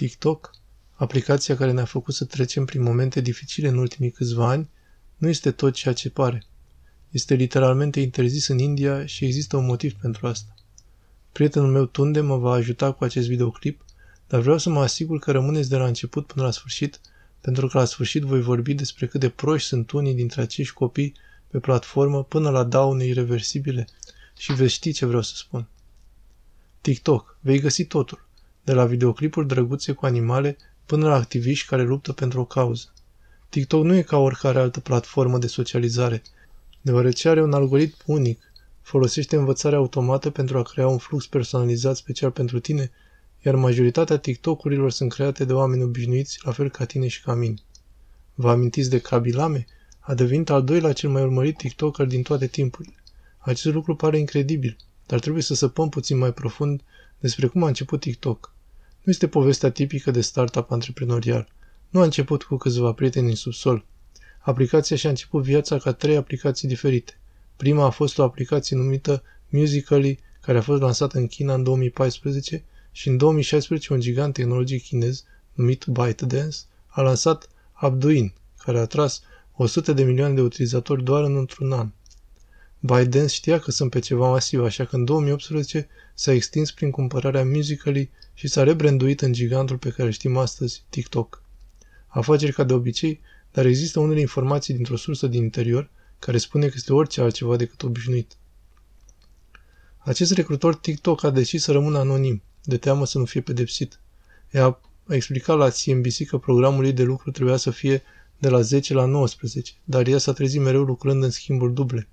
TikTok, aplicația care ne-a făcut să trecem prin momente dificile în ultimii câțiva ani, nu este tot ceea ce pare. Este literalmente interzis în India și există un motiv pentru asta. Prietenul meu Tunde mă va ajuta cu acest videoclip, dar vreau să mă asigur că rămâneți de la început până la sfârșit, pentru că la sfârșit voi vorbi despre cât de proști sunt unii dintre acești copii pe platformă până la daune irreversibile și veți ști ce vreau să spun. TikTok. Vei găsi totul. De la videoclipuri drăguțe cu animale până la activiști care luptă pentru o cauză. TikTok nu e ca oricare altă platformă de socializare, deoarece are un algoritm unic, folosește învățarea automată pentru a crea un flux personalizat special pentru tine, iar majoritatea TikTok-urilor sunt create de oameni obișnuiți, la fel ca tine și ca mine. Vă amintiți de Kabilame? A devenit al doilea cel mai urmărit TikToker din toate timpurile. Acest lucru pare incredibil, dar trebuie să săpăm puțin mai profund despre cum a început TikTok. Nu este povestea tipică de startup antreprenorial. Nu a început cu câțiva prieteni în subsol. Aplicația și-a început viața ca trei aplicații diferite. Prima a fost o aplicație numită Musical.ly, care a fost lansată în China în 2014 și în 2016 un gigant tehnologic chinez numit ByteDance a lansat Abduin, care a tras 100 de milioane de utilizatori doar în într-un an. Biden știa că sunt pe ceva masiv, așa că în 2018 s-a extins prin cumpărarea Musical.ly și s-a rebranduit în gigantul pe care știm astăzi, TikTok. Afaceri ca de obicei, dar există unele informații dintr-o sursă din interior care spune că este orice altceva decât obișnuit. Acest recrutor TikTok a decis să rămână anonim, de teamă să nu fie pedepsit. Ea a explicat la CNBC că programul ei de lucru trebuia să fie de la 10 la 19, dar ea s-a trezit mereu lucrând în schimburi duble.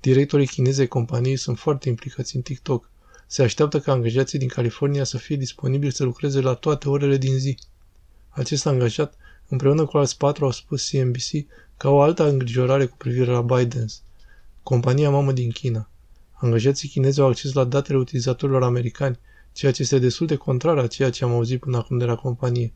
Directorii chinezei companiei sunt foarte implicați în TikTok. Se așteaptă ca angajații din California să fie disponibili să lucreze la toate orele din zi. Acest angajat, împreună cu alți patru, au spus CNBC ca o altă îngrijorare cu privire la Bidens, compania mamă din China. Angajații chinezi au acces la datele utilizatorilor americani, ceea ce este destul de contrar a ceea ce am auzit până acum de la companie.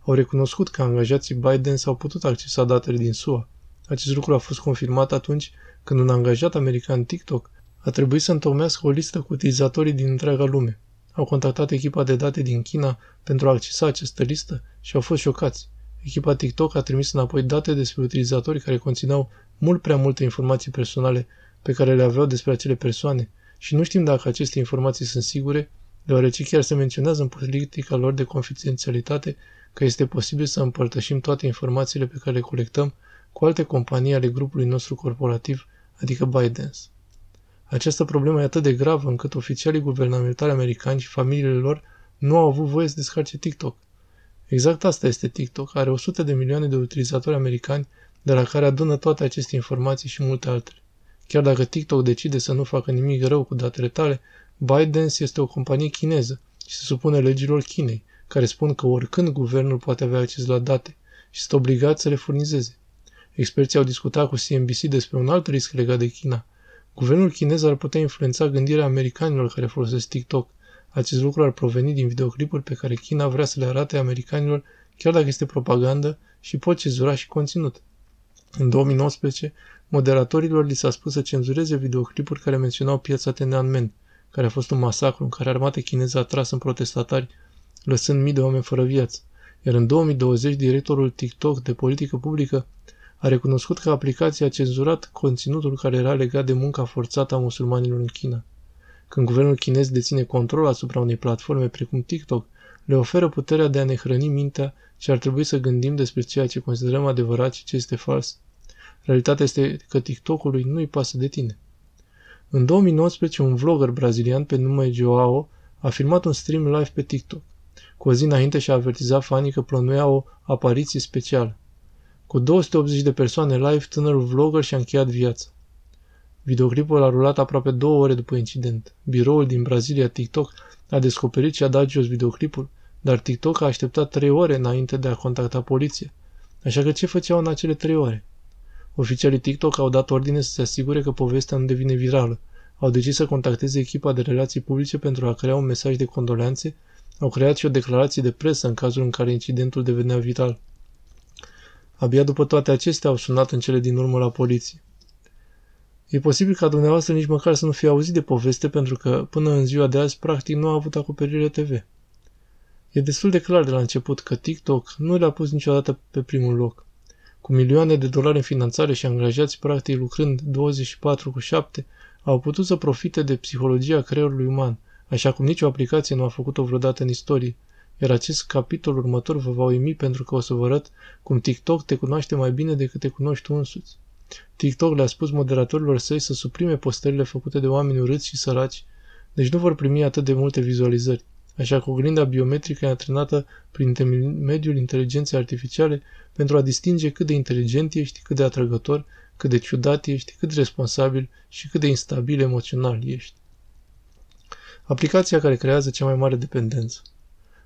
Au recunoscut că angajații Biden s-au putut accesa datele din SUA. Acest lucru a fost confirmat atunci când un angajat american TikTok a trebuit să întocmească o listă cu utilizatorii din întreaga lume. Au contactat echipa de date din China pentru a accesa această listă și au fost șocați. Echipa TikTok a trimis înapoi date despre utilizatori care conțineau mult prea multe informații personale pe care le aveau despre acele persoane și nu știm dacă aceste informații sunt sigure, deoarece chiar se menționează în politica lor de confidențialitate că este posibil să împărtășim toate informațiile pe care le colectăm cu alte companii ale grupului nostru corporativ, adică ByteDance. Această problemă e atât de gravă încât oficialii guvernamentali americani și familiile lor nu au avut voie să descarce TikTok. Exact asta este TikTok, are 100 de milioane de utilizatori americani de la care adună toate aceste informații și multe altele. Chiar dacă TikTok decide să nu facă nimic rău cu datele tale, ByteDance este o companie chineză și se supune legilor Chinei, care spun că oricând guvernul poate avea acces la date și sunt obligat să le furnizeze. Experții au discutat cu CNBC despre un alt risc legat de China. Guvernul chinez ar putea influența gândirea americanilor care folosesc TikTok. Acest lucru ar proveni din videoclipuri pe care China vrea să le arate americanilor, chiar dacă este propagandă și pot cenzura și conținut. În 2019, moderatorilor li s-a spus să cenzureze videoclipuri care menționau piața Tiananmen, care a fost un masacru în care armata chineză a tras în protestatari lăsând mii de oameni fără viață. Iar în 2020, directorul TikTok de politică publică a recunoscut că aplicația a cenzurat conținutul care era legat de munca forțată a musulmanilor în China. Când guvernul chinez deține control asupra unei platforme precum TikTok, le oferă puterea de a ne hrăni mintea și ar trebui să gândim despre ceea ce considerăm adevărat și ce este fals. Realitatea este că TikTok-ului nu-i pasă de tine. În 2019, un vlogger brazilian pe nume Joao a filmat un stream live pe TikTok. Cu o zi înainte și-a avertizat fanii că plănuia o apariție specială. Cu 280 de persoane live, tânărul vlogger și-a încheiat viața. Videoclipul a rulat aproape două ore după incident. Biroul din Brazilia, TikTok, a descoperit și a dat jos videoclipul, dar TikTok a așteptat trei ore înainte de a contacta poliția. Așa că ce făceau în acele trei ore? Oficialii TikTok au dat ordine să se asigure că povestea nu devine virală. Au decis să contacteze echipa de relații publice pentru a crea un mesaj de condoleanțe au creat și o declarație de presă în cazul în care incidentul devenea viral. Abia după toate acestea au sunat în cele din urmă la poliție. E posibil ca dumneavoastră nici măcar să nu fie auzit de poveste pentru că până în ziua de azi practic nu a avut acoperire TV. E destul de clar de la început că TikTok nu le-a pus niciodată pe primul loc. Cu milioane de dolari în finanțare și angajați practic lucrând 24 cu 7, au putut să profite de psihologia creierului uman, așa cum nicio aplicație nu a făcut-o vreodată în istorie. Iar acest capitol următor vă va uimi pentru că o să vă arăt cum TikTok te cunoaște mai bine decât te cunoști tu însuți. TikTok le-a spus moderatorilor săi să suprime postările făcute de oameni urâți și săraci, deci nu vor primi atât de multe vizualizări. Așa că oglinda biometrică e antrenată prin intermediul inteligenței artificiale pentru a distinge cât de inteligent ești, cât de atrăgător, cât de ciudat ești, cât de responsabil și cât de instabil emoțional ești. Aplicația care creează cea mai mare dependență.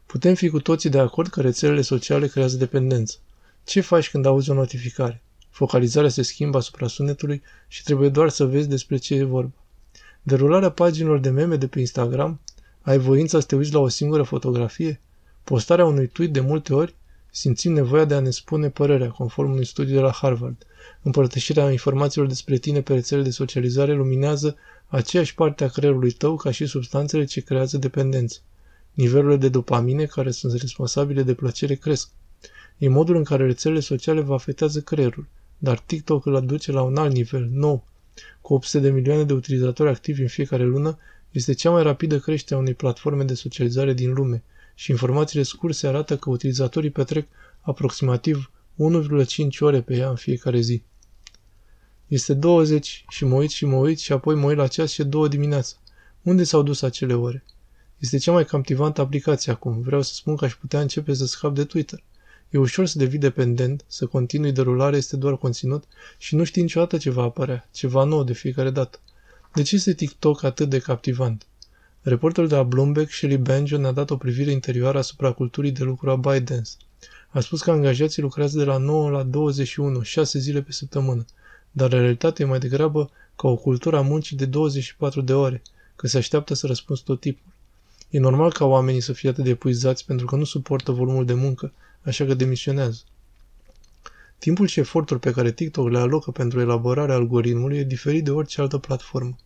Putem fi cu toții de acord că rețelele sociale creează dependență. Ce faci când auzi o notificare? Focalizarea se schimbă asupra sunetului și trebuie doar să vezi despre ce e vorba. Derularea paginilor de meme de pe Instagram? Ai voința să te uiți la o singură fotografie? Postarea unui tweet de multe ori? Simțim nevoia de a ne spune părerea, conform unui studiu de la Harvard. Împărtășirea informațiilor despre tine pe rețele de socializare luminează aceeași parte a creierului tău ca și substanțele ce creează dependență. Nivelurile de dopamine, care sunt responsabile de plăcere, cresc. E modul în care rețelele sociale vă afectează creierul, dar TikTok îl aduce la un alt nivel, nou. Cu 800 de milioane de utilizatori activi în fiecare lună, este cea mai rapidă creștere a unei platforme de socializare din lume și informațiile scurse arată că utilizatorii petrec aproximativ 1,5 ore pe ea în fiecare zi. Este 20 și mă uit și mă uit și apoi mă uit la ceas și e două dimineața. Unde s-au dus acele ore? Este cea mai captivantă aplicație acum. Vreau să spun că aș putea începe să scap de Twitter. E ușor să devii dependent, să continui derularea este doar conținut și nu știi niciodată ce va apărea, ceva nou de fiecare dată. De ce este TikTok atât de captivant? Reporterul de la Bloomberg, Shelly Banjo, ne-a dat o privire interioară asupra culturii de lucru a ByteDance. A spus că angajații lucrează de la 9 la 21, 6 zile pe săptămână, dar realitatea e mai degrabă ca o cultură a muncii de 24 de ore, că se așteaptă să răspunzi tot tipul. E normal ca oamenii să fie atât de epuizați pentru că nu suportă volumul de muncă, așa că demisionează. Timpul și efortul pe care TikTok le alocă pentru elaborarea algoritmului e diferit de orice altă platformă.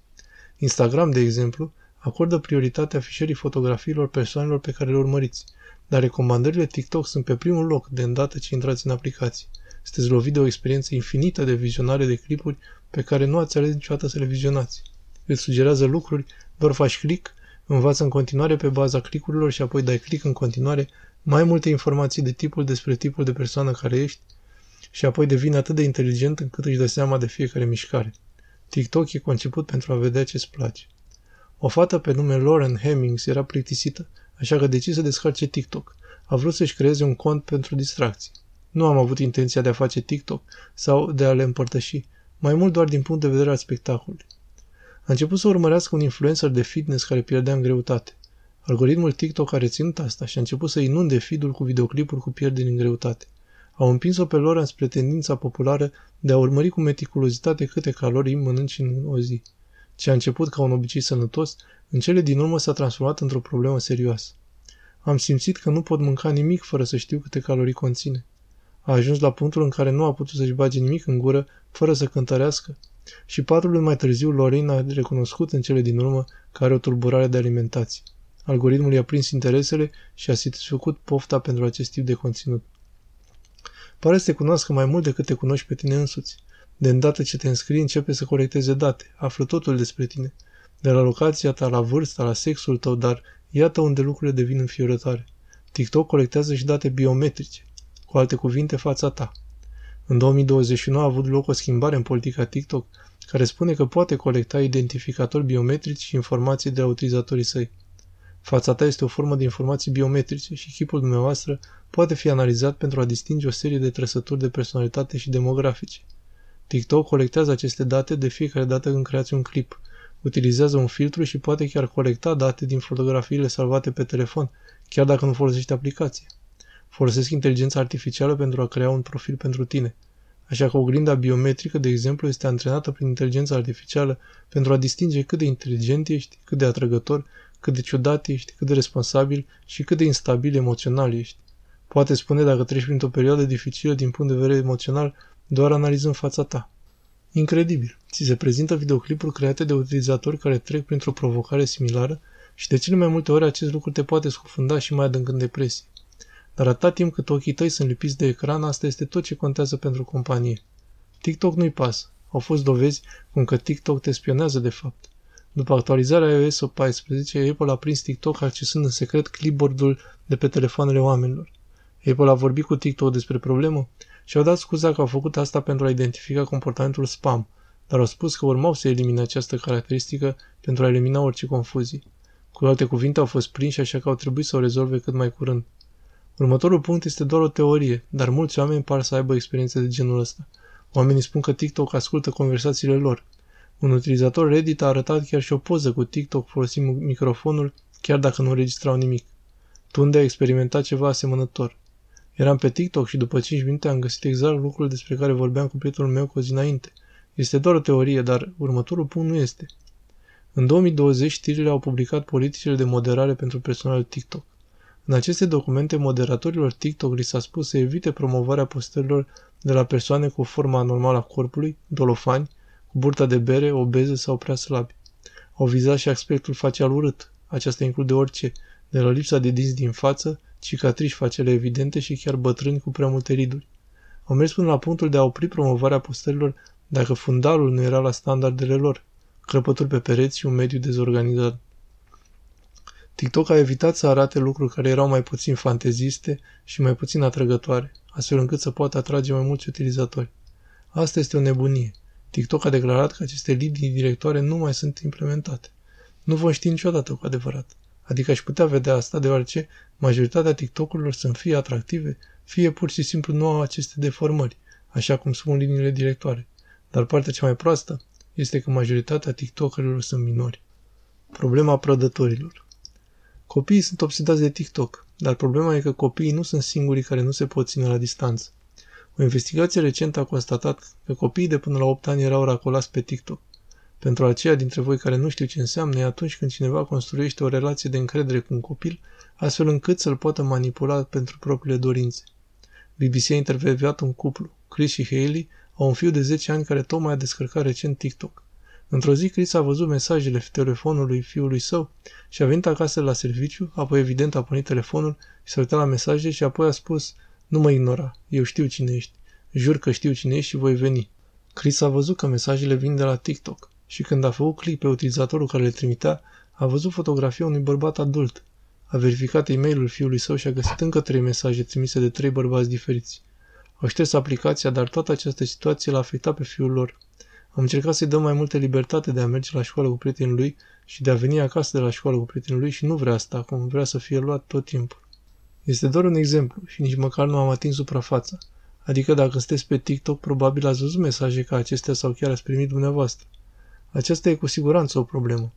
Instagram, de exemplu, acordă prioritatea afișării fotografiilor persoanelor pe care le urmăriți, dar recomandările TikTok sunt pe primul loc de îndată ce intrați în aplicație. Sunteți lovit de o experiență infinită de vizionare de clipuri pe care nu ați ales niciodată să le vizionați. Îți sugerează lucruri, doar faci click, învață în continuare pe baza clicurilor și apoi dai click în continuare mai multe informații de tipul despre tipul de persoană care ești și apoi devine atât de inteligent încât își dă seama de fiecare mișcare. TikTok e conceput pentru a vedea ce-ți place. O fată pe nume Lauren Hemmings era plictisită, așa că decis să descarce TikTok. A vrut să-și creeze un cont pentru distracții. Nu am avut intenția de a face TikTok sau de a le împărtăși, mai mult doar din punct de vedere al spectacolului. A început să urmărească un influencer de fitness care pierdea în greutate. Algoritmul TikTok a reținut asta și a început să inunde feed-ul cu videoclipuri cu pierderi în greutate. Au împins-o pe lor spre tendința populară de a urmări cu meticulozitate câte calorii mănânci în o zi. Ce a început ca un obicei sănătos, în cele din urmă s-a transformat într-o problemă serioasă. Am simțit că nu pot mânca nimic fără să știu câte calorii conține. A ajuns la punctul în care nu a putut să-și bage nimic în gură fără să cântărească și patru luni mai târziu Lorraine a recunoscut în cele din urmă că are o tulburare de alimentație. Algoritmul i-a prins interesele și a satisfăcut pofta pentru acest tip de conținut. Pare să te cunoască mai mult decât te cunoști pe tine însuți. De îndată ce te înscrii, începe să colecteze date, află totul despre tine. De la locația ta, la vârsta, la sexul tău, dar iată unde lucrurile devin înfiorătoare. TikTok colectează și date biometrice, cu alte cuvinte, fața ta. În 2021 a avut loc o schimbare în politica TikTok, care spune că poate colecta identificatori biometrici și informații de la utilizatorii săi. Fața ta este o formă de informații biometrice și chipul dumneavoastră poate fi analizat pentru a distinge o serie de trăsături de personalitate și demografice. TikTok colectează aceste date de fiecare dată când creați un clip, utilizează un filtru și poate chiar colecta date din fotografiile salvate pe telefon, chiar dacă nu folosești aplicația. Folosesc inteligența artificială pentru a crea un profil pentru tine. Așa că oglinda biometrică, de exemplu, este antrenată prin inteligența artificială pentru a distinge cât de inteligent ești, cât de atrăgător, cât de ciudat ești, cât de responsabil și cât de instabil emoțional ești. Poate spune dacă treci printr-o perioadă dificilă din punct de vedere emoțional doar analizând fața ta. Incredibil! Ți se prezintă videoclipuri create de utilizatori care trec printr-o provocare similară Și de cele mai multe ori acest lucru te poate scufunda și mai adânc în depresie. Dar atâta timp cât ochii tăi sunt lipiți de ecran, asta este tot ce contează pentru companie. TikTok nu-i pasă. Au fost dovezi cum că TikTok te spionează de fapt. După actualizarea iOS 14, Apple a prins TikTok accesând în secret clipboard-ul de pe telefoanele oamenilor. Apple a vorbit cu TikTok despre problemă și au dat scuza că au făcut asta pentru a identifica comportamentul spam, dar au spus că urmau să elimine această caracteristică pentru a elimina orice confuzie. Cu alte cuvinte, au fost prinși așa că au trebuit să o rezolve cât mai curând. Următorul punct este doar o teorie, dar mulți oameni par să aibă experiențe de genul ăsta. Oamenii spun că TikTok ascultă conversațiile lor. Un utilizator Reddit a arătat chiar și o poză cu TikTok folosind microfonul, chiar dacă nu înregistrau nimic. Tunde a experimentat ceva asemănător. Eram pe TikTok și după 5 minute am găsit exact lucrul despre care vorbeam cu prietenul meu cu o zi înainte. Este doar o teorie, dar următorul punct nu este. În 2020, știrile au publicat politicile de moderare pentru personalul TikTok. În aceste documente, moderatorilor TikTok li s-a spus să evite promovarea postărilor de la persoane cu forma anormală a corpului, dolofani, cu burta de bere, obeze sau prea slabi. Au vizat și aspectul facial urât. Aceasta include orice, de la lipsa de dinți din față, cicatrici faciale evidente și chiar bătrâni cu prea multe riduri. Au mers până la punctul de a opri promovarea postărilor dacă fundalul nu era la standardele lor, crăpături pe pereți și un mediu dezorganizat. TikTok a evitat să arate lucruri care erau mai puțin fanteziste și mai puțin atrăgătoare, astfel încât să poată atrage mai mulți utilizatori. Asta este o nebunie. TikTok a declarat că aceste linii directoare nu mai sunt implementate. Nu vom ști niciodată cu adevărat. Adică aș putea vedea asta deoarece majoritatea TikTok-urilor sunt fie atractive, fie pur și simplu nu au aceste deformări, așa cum spun liniile directoare. Dar partea cea mai proastă este că majoritatea TikTokerilor sunt minori. Problema prădătorilor Copiii sunt obsedați de TikTok, dar problema e că copiii nu sunt singurii care nu se pot ține la distanță. O investigație recentă a constatat că copiii de până la 8 ani erau racolați pe TikTok. Pentru aceia dintre voi care nu știu ce înseamnă, e atunci când cineva construiește o relație de încredere cu un copil, astfel încât să-l poată manipula pentru propriile dorințe. BBC a intervievat un cuplu, Chris și Hailey, au un fiu de 10 ani care tocmai a descărcat recent TikTok. Într-o zi, Chris a văzut mesajele telefonului fiului său și a venit acasă la serviciu, apoi evident a pornit telefonul și s-a uitat la mesaje și apoi a spus Nu mă ignora, eu știu cine ești. Jur că știu cine ești și voi veni. Chris a văzut că mesajele vin de la TikTok și când a făcut click pe utilizatorul care le trimitea, a văzut fotografia unui bărbat adult. A verificat e mail fiului său și a găsit încă trei mesaje trimise de trei bărbați diferiți. Au șters aplicația, dar toată această situație l-a afectat pe fiul lor. Am încercat să-i dăm mai multă libertate de a merge la școală cu prietenul lui și de a veni acasă de la școală cu prietenul lui și nu vrea asta acum, vrea să fie luat tot timpul. Este doar un exemplu și nici măcar nu am atins suprafața. Adică dacă sunteți pe TikTok, probabil ați văzut mesaje ca acestea sau chiar ați primit dumneavoastră. Aceasta e cu siguranță o problemă.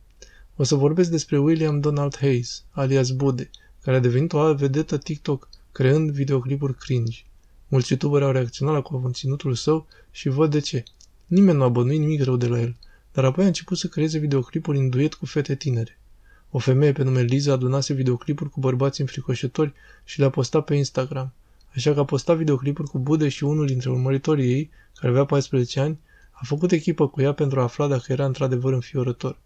O să vorbesc despre William Donald Hayes, alias Bude, care a devenit o vedetă TikTok, creând videoclipuri cringe. Mulți youtuberi au reacționat la conținutul său și văd de ce. Nimeni nu a bănuit nimic rău de la el, dar apoi a început să creeze videoclipuri în duet cu fete tinere. O femeie pe nume Liza adunase videoclipuri cu bărbați înfricoșători și le-a postat pe Instagram. Așa că a postat videoclipuri cu Bude și unul dintre urmăritorii ei, care avea 14 ani, a făcut echipă cu ea pentru a afla dacă era într-adevăr înfiorător.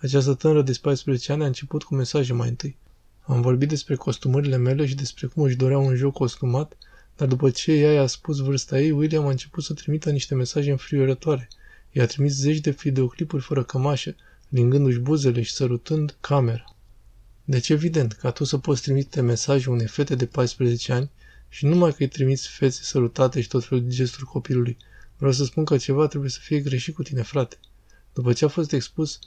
Această tânără de 14 ani a început cu mesaje mai întâi. Am vorbit despre costumările mele și despre cum își dorea un joc costumat, dar după ce ea i-a spus vârsta ei, William a început să trimită niște mesaje înfriorătoare. I-a trimis zeci de videoclipuri fără cămașă, lingându-și buzele și sărutând camera. Deci evident, ca tu să poți trimite mesaje unei fete de 14 ani și numai că îi trimiți fețe sărutate și tot felul de gesturi copilului, vreau să spun că ceva trebuie să fie greșit cu tine, frate. După ce a fost expus,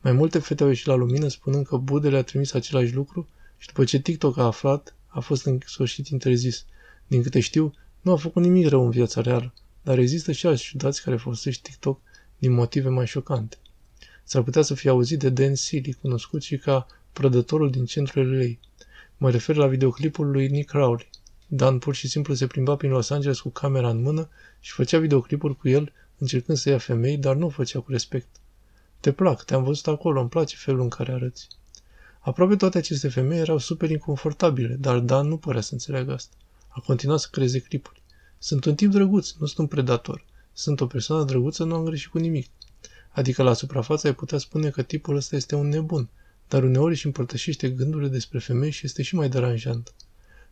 mai multe fete au ieșit la lumină spunând că Budele a trimis același lucru și după ce TikTok a aflat, a fost în sfârșit interzis. Din câte știu, nu a făcut nimic rău în viața reală, dar există și alți ciudați care folosesc TikTok din motive mai șocante. S-ar putea să fie auzit de Dan Sealy, cunoscut și ca prădătorul din centrul ei. Mă refer la videoclipul lui Nick Crowley. Dan pur și simplu se plimba prin Los Angeles cu camera în mână și făcea videoclipuri cu el, încercând să ia femei, dar nu o făcea cu respect. Te plac, te-am văzut acolo, îmi place felul în care arăți. Aproape toate aceste femei erau super inconfortabile, dar Dan nu părea să înțeleagă asta. A continuat să creeze clipuri. Sunt un tip drăguț, nu sunt un predator. Sunt o persoană drăguță, nu am greșit cu nimic. Adică la suprafață ai putea spune că tipul ăsta este un nebun, dar uneori își împărtășește gândurile despre femei și este și mai deranjant.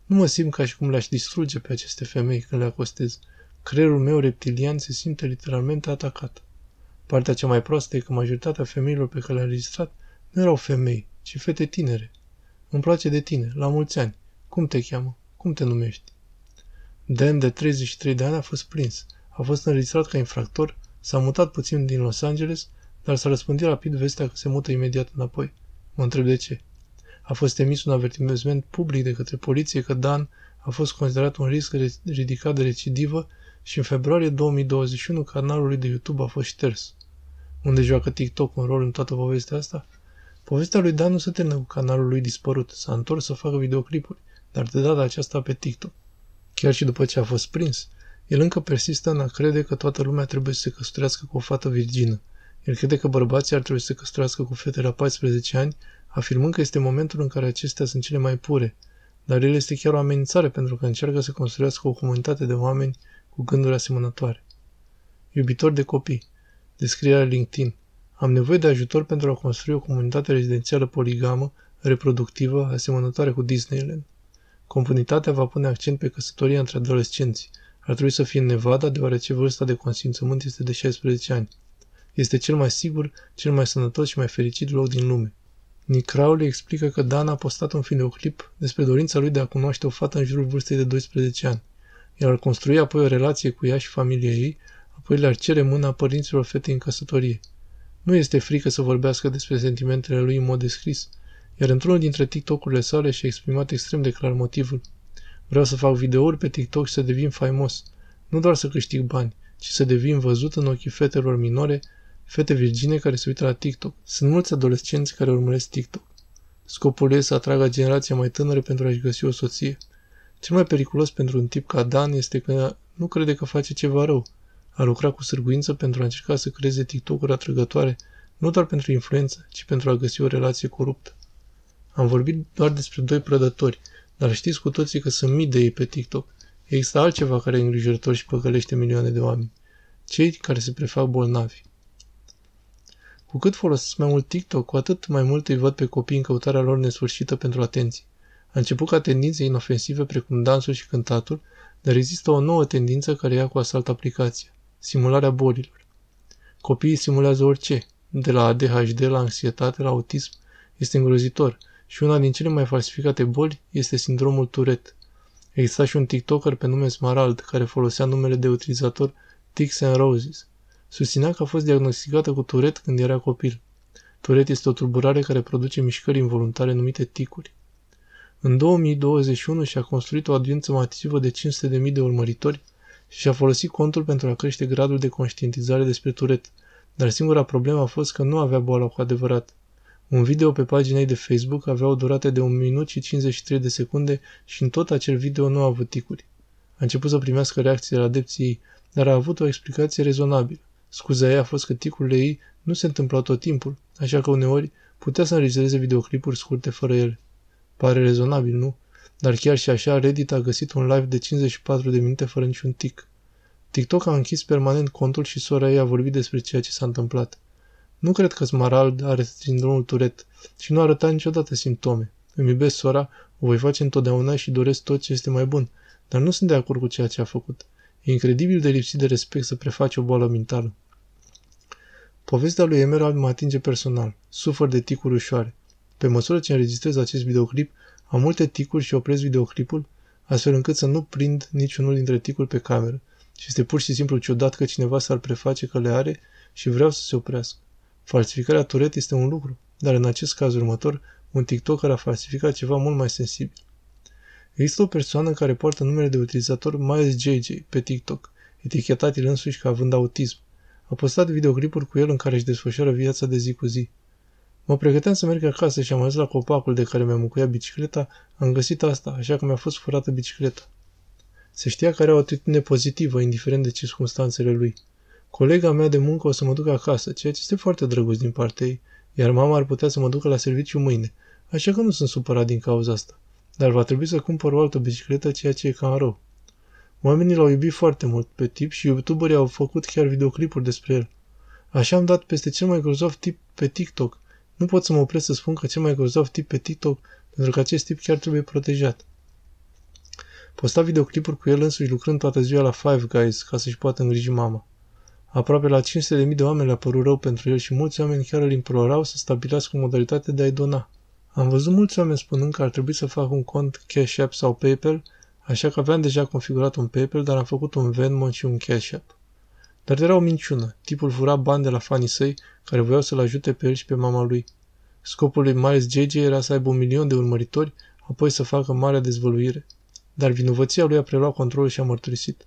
Nu mă simt ca și cum le-aș distruge pe aceste femei când le acostez. Creierul meu reptilian se simte literalmente atacat. Partea cea mai proastă e că majoritatea femeilor pe care le-am înregistrat nu erau femei, ci fete tinere. Îmi place de tine, la mulți ani. Cum te cheamă? Cum te numești? Dan, de 33 de ani, a fost prins. A fost înregistrat ca infractor, s-a mutat puțin din Los Angeles, dar s-a răspândit rapid vestea că se mută imediat înapoi. Mă întreb de ce. A fost emis un avertisment public de către poliție că Dan a fost considerat un risc ridicat de recidivă și în februarie 2021 canalul lui de YouTube a fost șters. Unde joacă TikTok un rol în toată povestea asta? Povestea lui Dan nu se termină cu canalul lui dispărut. S-a întors să facă videoclipuri, dar de data aceasta pe TikTok. Chiar și după ce a fost prins, el încă persistă în a crede că toată lumea trebuie să se căsătorească cu o fată virgină. El crede că bărbații ar trebui să se căsătorească cu fete la 14 ani, afirmând că este momentul în care acestea sunt cele mai pure. Dar el este chiar o amenințare pentru că încearcă să construiască o comunitate de oameni cu gânduri asemănătoare. Iubitor de copii. Descrierea LinkedIn. Am nevoie de ajutor pentru a construi o comunitate rezidențială poligamă, reproductivă, asemănătoare cu Disneyland. Comunitatea va pune accent pe căsătoria între adolescenți. Ar trebui să fie în Nevada, deoarece vârsta de consimțământ este de 16 ani. Este cel mai sigur, cel mai sănătos și mai fericit loc din lume. Nick Crowley explică că Dan a postat un videoclip despre dorința lui de a cunoaște o fată în jurul vârstei de 12 ani. El ar construi apoi o relație cu ea și familia ei, apoi le-ar cere mâna părinților fetei în căsătorie. Nu este frică să vorbească despre sentimentele lui în mod descris, iar într-unul dintre TikTok-urile sale și-a exprimat extrem de clar motivul. Vreau să fac videouri pe TikTok și să devin faimos. Nu doar să câștig bani, ci să devin văzut în ochii fetelor minore, fete virgine care se uită la TikTok. Sunt mulți adolescenți care urmăresc TikTok. Scopul este să atragă generația mai tânără pentru a-și găsi o soție. Cel mai periculos pentru un tip ca Dan este că nu crede că face ceva rău. A lucrat cu sârguință pentru a încerca să creeze TikTok-uri atrăgătoare, nu doar pentru influență, ci pentru a găsi o relație coruptă. Am vorbit doar despre doi prădători, dar știți cu toții că sunt mii de ei pe TikTok. Există altceva care e îngrijorător și păcălește milioane de oameni. Cei care se prefac bolnavi. Cu cât folosesc mai mult TikTok, cu atât mai mult îi văd pe copii în căutarea lor nesfârșită pentru atenție. A început ca tendințe inofensive precum dansul și cântatul, dar există o nouă tendință care ia cu asalt aplicația. Simularea bolilor. Copiii simulează orice, de la ADHD la anxietate la autism. Este îngrozitor și una din cele mai falsificate boli este sindromul Tourette. Exista și un TikToker pe nume Smarald care folosea numele de utilizator Tix and Roses. Susținea că a fost diagnosticată cu Tourette când era copil. Tourette este o tulburare care produce mișcări involuntare numite ticuri. În 2021 și-a construit o audiență masivă de 500.000 de urmăritori și și-a folosit contul pentru a crește gradul de conștientizare despre Tourette, dar singura problemă a fost că nu avea boala cu adevărat. Un video pe pagina ei de Facebook avea o durată de 1 minut și 53 de secunde și în tot acel video nu a avut ticuri. A început să primească reacții de la adepții ei, dar a avut o explicație rezonabilă. Scuza ei a fost că ticurile ei nu se întâmplau tot timpul, așa că uneori putea să înregistreze videoclipuri scurte fără ele. Pare rezonabil, nu? Dar chiar și așa, Reddit a găsit un live de 54 de minute fără niciun tic. TikTok a închis permanent contul și sora ei a vorbit despre ceea ce s-a întâmplat. Nu cred că Smarald are sindromul Turet și nu a arătat niciodată simptome. Îmi iubesc sora, o voi face întotdeauna și doresc tot ce este mai bun, dar nu sunt de acord cu ceea ce a făcut. E incredibil de lipsit de respect să prefaci o boală mentală. Povestea lui Emerald mă atinge personal. Sufăr de ticuri ușoare. Pe măsură ce înregistrez acest videoclip, am multe ticuri și opresc videoclipul, astfel încât să nu prind niciunul dintre ticuri pe cameră. Și este pur și simplu ciudat că cineva s-ar preface că le are și vreau să se oprească. Falsificarea Turet este un lucru, dar în acest caz următor, un TikToker a falsificat ceva mult mai sensibil. Există o persoană care poartă numele de utilizator Miles JJ pe TikTok, etichetat el însuși ca având autism. A postat videoclipuri cu el în care își desfășoară viața de zi cu zi. Mă pregăteam să merg acasă și am ajuns la copacul de care mi-am mucuiat bicicleta, am găsit asta, așa că mi-a fost furată bicicleta. Se știa că are o atitudine pozitivă, indiferent de circunstanțele lui. Colega mea de muncă o să mă ducă acasă, ceea ce este foarte drăguț din partea ei, iar mama ar putea să mă ducă la serviciu mâine, așa că nu sunt supărat din cauza asta. Dar va trebui să cumpăr o altă bicicletă, ceea ce e cam rău. Oamenii l-au iubit foarte mult pe tip și youtuberii au făcut chiar videoclipuri despre el. Așa am dat peste cel mai grozov tip pe TikTok. Nu pot să mă opresc să spun că cel mai grozav tip pe TikTok, pentru că acest tip chiar trebuie protejat. Posta videoclipuri cu el însuși lucrând toată ziua la Five Guys ca să-și poată îngriji mama. Aproape la 500.000 de oameni le-a părut rău pentru el și mulți oameni chiar îl implorau să stabilească o modalitate de a-i dona. Am văzut mulți oameni spunând că ar trebui să fac un cont Cash App sau PayPal, așa că aveam deja configurat un PayPal, dar am făcut un Venmo și un Cash App. Dar era o minciună. Tipul fura bani de la fanii săi, care voiau să-l ajute pe el și pe mama lui. Scopul lui Miles JJ era să aibă un milion de urmăritori, apoi să facă marea dezvăluire. Dar vinovăția lui a preluat controlul și a mărturisit.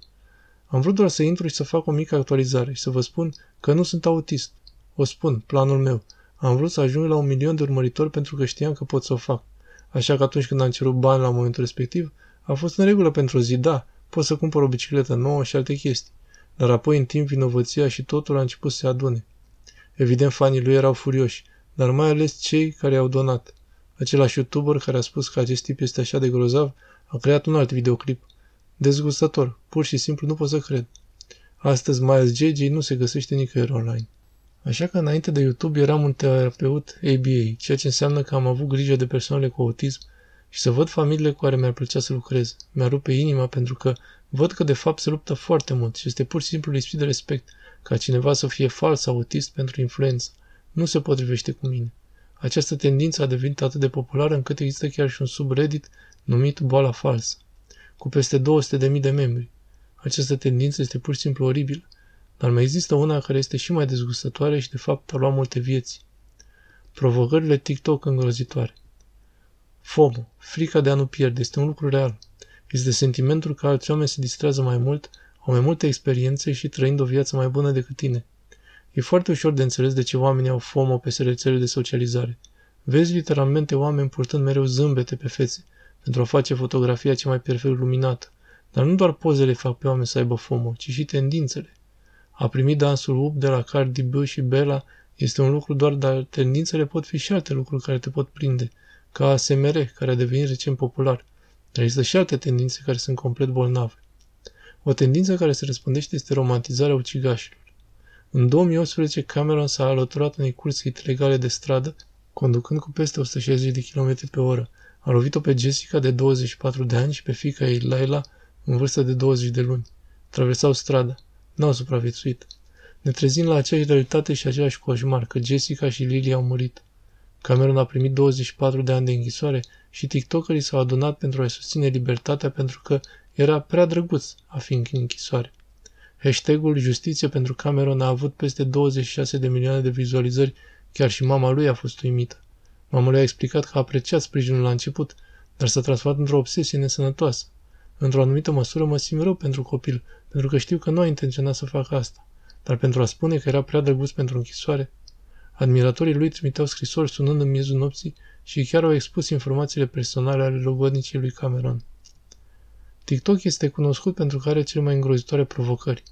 Am vrut doar să intru și să fac o mică actualizare și să vă spun că nu sunt autist. O spun, planul meu. Am vrut să ajung la un milion de urmăritori pentru că știam că pot să o fac. Așa că atunci când am cerut bani la momentul respectiv, a fost în regulă pentru o zi, da, pot să cumpăr o bicicletă nouă și alte chestii. Dar apoi, în timp, vinovăția și totul a început să se adune. Evident, fanii lui erau furioși, dar mai ales cei care au donat. Același youtuber care a spus că acest tip este așa de grozav a creat un alt videoclip. Dezgustător, pur și simplu nu pot să cred. Astăzi Miles JJ nu se găsește nicăieri online. Așa că înainte de YouTube eram un terapeut ABA, ceea ce înseamnă că am avut grijă de persoanele cu autism și să văd familiile cu care mi-ar plăcea să lucrez. Mi-a rupe inima pentru că văd că de fapt se luptă foarte mult și este pur și simplu lipsit de respect ca cineva să fie fals autist pentru influență. Nu se potrivește cu mine. Această tendință a devenit atât de populară încât există chiar și un subreddit numit boala falsă, cu peste 200.000 de membri. Această tendință este pur și simplu oribilă, dar mai există una care este și mai dezgustătoare și de fapt a luat multe vieți. Provocările TikTok îngrozitoare. FOMO, frica de a nu pierde, este un lucru real. Este sentimentul că alți oameni se distrează mai mult, au mai multe experiențe și trăind o viață mai bună decât tine. E foarte ușor de înțeles de ce oamenii au FOMO pe rețelele de socializare. Vezi literalmente oameni purtând mereu zâmbete pe fețe, pentru a face fotografia cea mai perfect luminată. Dar nu doar pozele fac pe oameni să aibă FOMO, ci și tendințele. A primi dansul UP de la Cardi B și Bella este un lucru doar, dar tendințele pot fi și alte lucruri care te pot prinde, ca ASMR, care a devenit recent popular. Dar există și alte tendințe care sunt complet bolnave. O tendință care se răspândește este romantizarea ucigașilor. În 2018, Cameron s-a alăturat unei curse ilegale de stradă, conducând cu peste 160 de km pe oră. A lovit-o pe Jessica de 24 de ani și pe fica ei, Laila, în vârstă de 20 de luni. Traversau strada. N-au supraviețuit. Ne trezim la aceeași realitate și același coșmar, că Jessica și Lily au murit. Cameron a primit 24 de ani de închisoare și tiktokerii s-au adunat pentru a-i susține libertatea pentru că era prea drăguț a fi în închisoare. Hashtagul Justiție pentru Cameron a avut peste 26 de milioane de vizualizări, chiar și mama lui a fost uimită. Mama lui a explicat că a apreciat sprijinul la început, dar s-a transformat într-o obsesie nesănătoasă. Într-o anumită măsură mă simt rău pentru copil, pentru că știu că nu a intenționat să facă asta. Dar pentru a spune că era prea drăguț pentru închisoare, admiratorii lui trimiteau scrisori sunând în miezul nopții și chiar au expus informațiile personale ale logodnicii lui Cameron. TikTok este cunoscut pentru că are cele mai îngrozitoare provocări.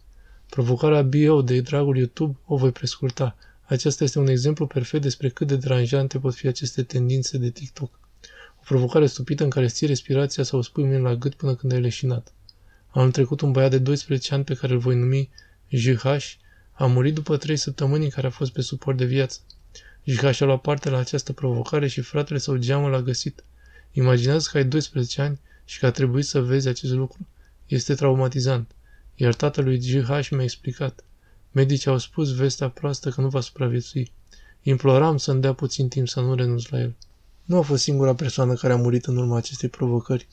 Provocarea BO de dragul YouTube o voi prescurta. Aceasta este un exemplu perfect despre cât de deranjante pot fi aceste tendințe de TikTok. O provocare stupidă în care ții respirația sau spui mine la gât până când ai leșinat. Am trecut un băiat de 12 ani pe care îl voi numi JH, a murit după 3 săptămâni în care a fost pe suport de viață. JH a luat parte la această provocare și fratele său geamă l-a găsit. Imaginează că ai 12 ani și că a trebuit să vezi acest lucru. Este traumatizant. Iar tatălui GH mi-a explicat. Medicii au spus vestea proastă că nu va supraviețui. Imploram să-mi dea puțin timp să nu renunț la el. Nu a fost singura persoană care a murit în urma acestei provocări.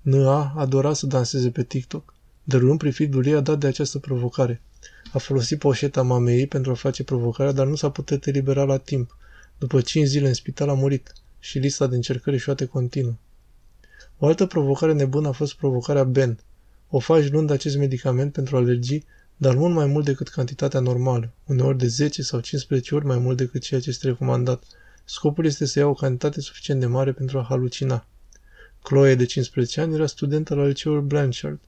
N.A. adora să danseze pe TikTok. Dărulând prifidul ei a dat de această provocare. A folosit poșeta mamei ei pentru a face provocarea, dar nu s-a putut elibera la timp. După 5 zile în spital a murit și lista de încercări șoate continuă. O altă provocare nebună a fost provocarea Ben. O faci luând acest medicament pentru alergii, dar mult mai mult decât cantitatea normală, uneori de 10 sau 15 ori mai mult decât ceea ce este recomandat. Scopul este să ia o cantitate suficient de mare pentru a halucina. Chloe, de 15 ani, era studentă la liceul Blanchard.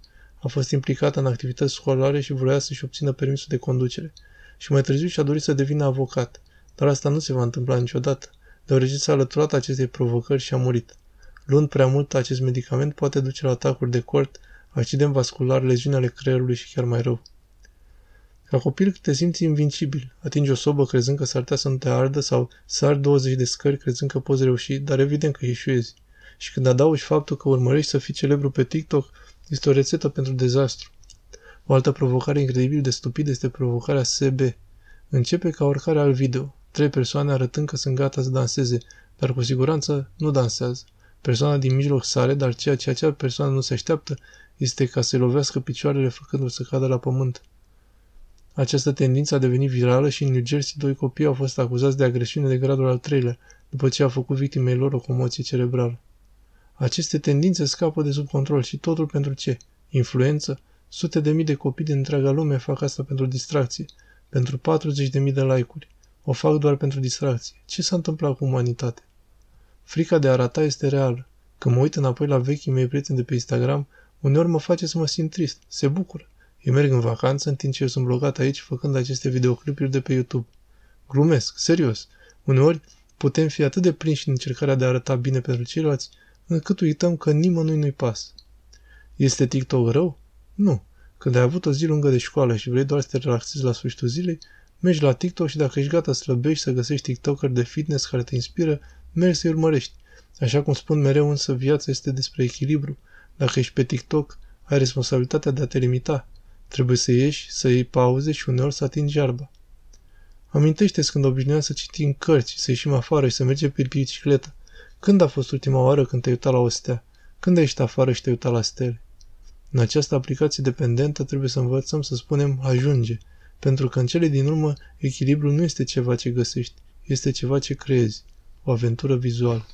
A fost implicată în activități școlare și vrea să-și obțină permisul de conducere. Și mai târziu și-a dorit să devină avocat. Dar asta nu se va întâmpla niciodată, deoarece s-a alăturat acestei provocări și a murit. Luând prea mult acest medicament poate duce la atacuri de cort, accident vascular, leziuni ale creierului și chiar mai rău. Ca copil te simți invincibil. Atingi o sobă crezând că s-ar putea să nu te ardă sau sar 20 de scări crezând că poți reuși, dar evident că ieșuiezi. Și când adaugi faptul că urmărești să fii celebru pe TikTok, este o rețetă pentru dezastru. O altă provocare incredibil de stupidă este provocarea SB. Începe ca oricare alt video. Trei persoane arătând că sunt gata să danseze, dar cu siguranță nu dansează. Persoana din mijloc sare, dar ceea ce acea persoană nu se așteaptă este ca să lovească picioarele făcându-l să cadă la pământ. Această tendință a devenit virală și în New Jersey doi copii au fost acuzați de agresiune de gradul al treilea, după ce a făcut victimei lor o comoție cerebrală. Aceste tendințe scapă de sub control și totul pentru ce? Influență? Sute de mii de copii din întreaga lume fac asta pentru distracție, pentru 40 de mii de like-uri. O fac doar pentru distracție. Ce s-a întâmplat cu umanitate? Frica de a arata este reală. Când mă uit înapoi la vechii mei prieteni de pe Instagram, uneori mă face să mă simt trist. Se bucură. Eu merg în vacanță în timp ce eu sunt blocat aici făcând aceste videoclipuri de pe YouTube. Glumesc, serios. Uneori putem fi atât de prinși în încercarea de a arăta bine pentru ceilalți, încât uităm că nimănui nu-i pas. Este TikTok rău? Nu. Când ai avut o zi lungă de școală și vrei doar să te relaxezi la sfârșitul zilei, mergi la TikTok și dacă ești gata să slăbești, să găsești TikToker de fitness care te inspiră, mergi să-i urmărești. Așa cum spun mereu, însă viața este despre echilibru. Dacă ești pe TikTok, ai responsabilitatea de a te limita. Trebuie să ieși, să iei pauze și uneori să atingi iarba. Amintește-ți când obișnuiam să citim cărți, să ieșim afară și să mergem pe bicicletă. Când a fost ultima oară când te-ai uitat la o stea? Când ai ieșit afară și te-ai uitat la stele? În această aplicație dependentă trebuie să învățăm să spunem ajunge, pentru că în cele din urmă echilibrul nu este ceva ce găsești, este ceva ce creezi, o aventură vizuală.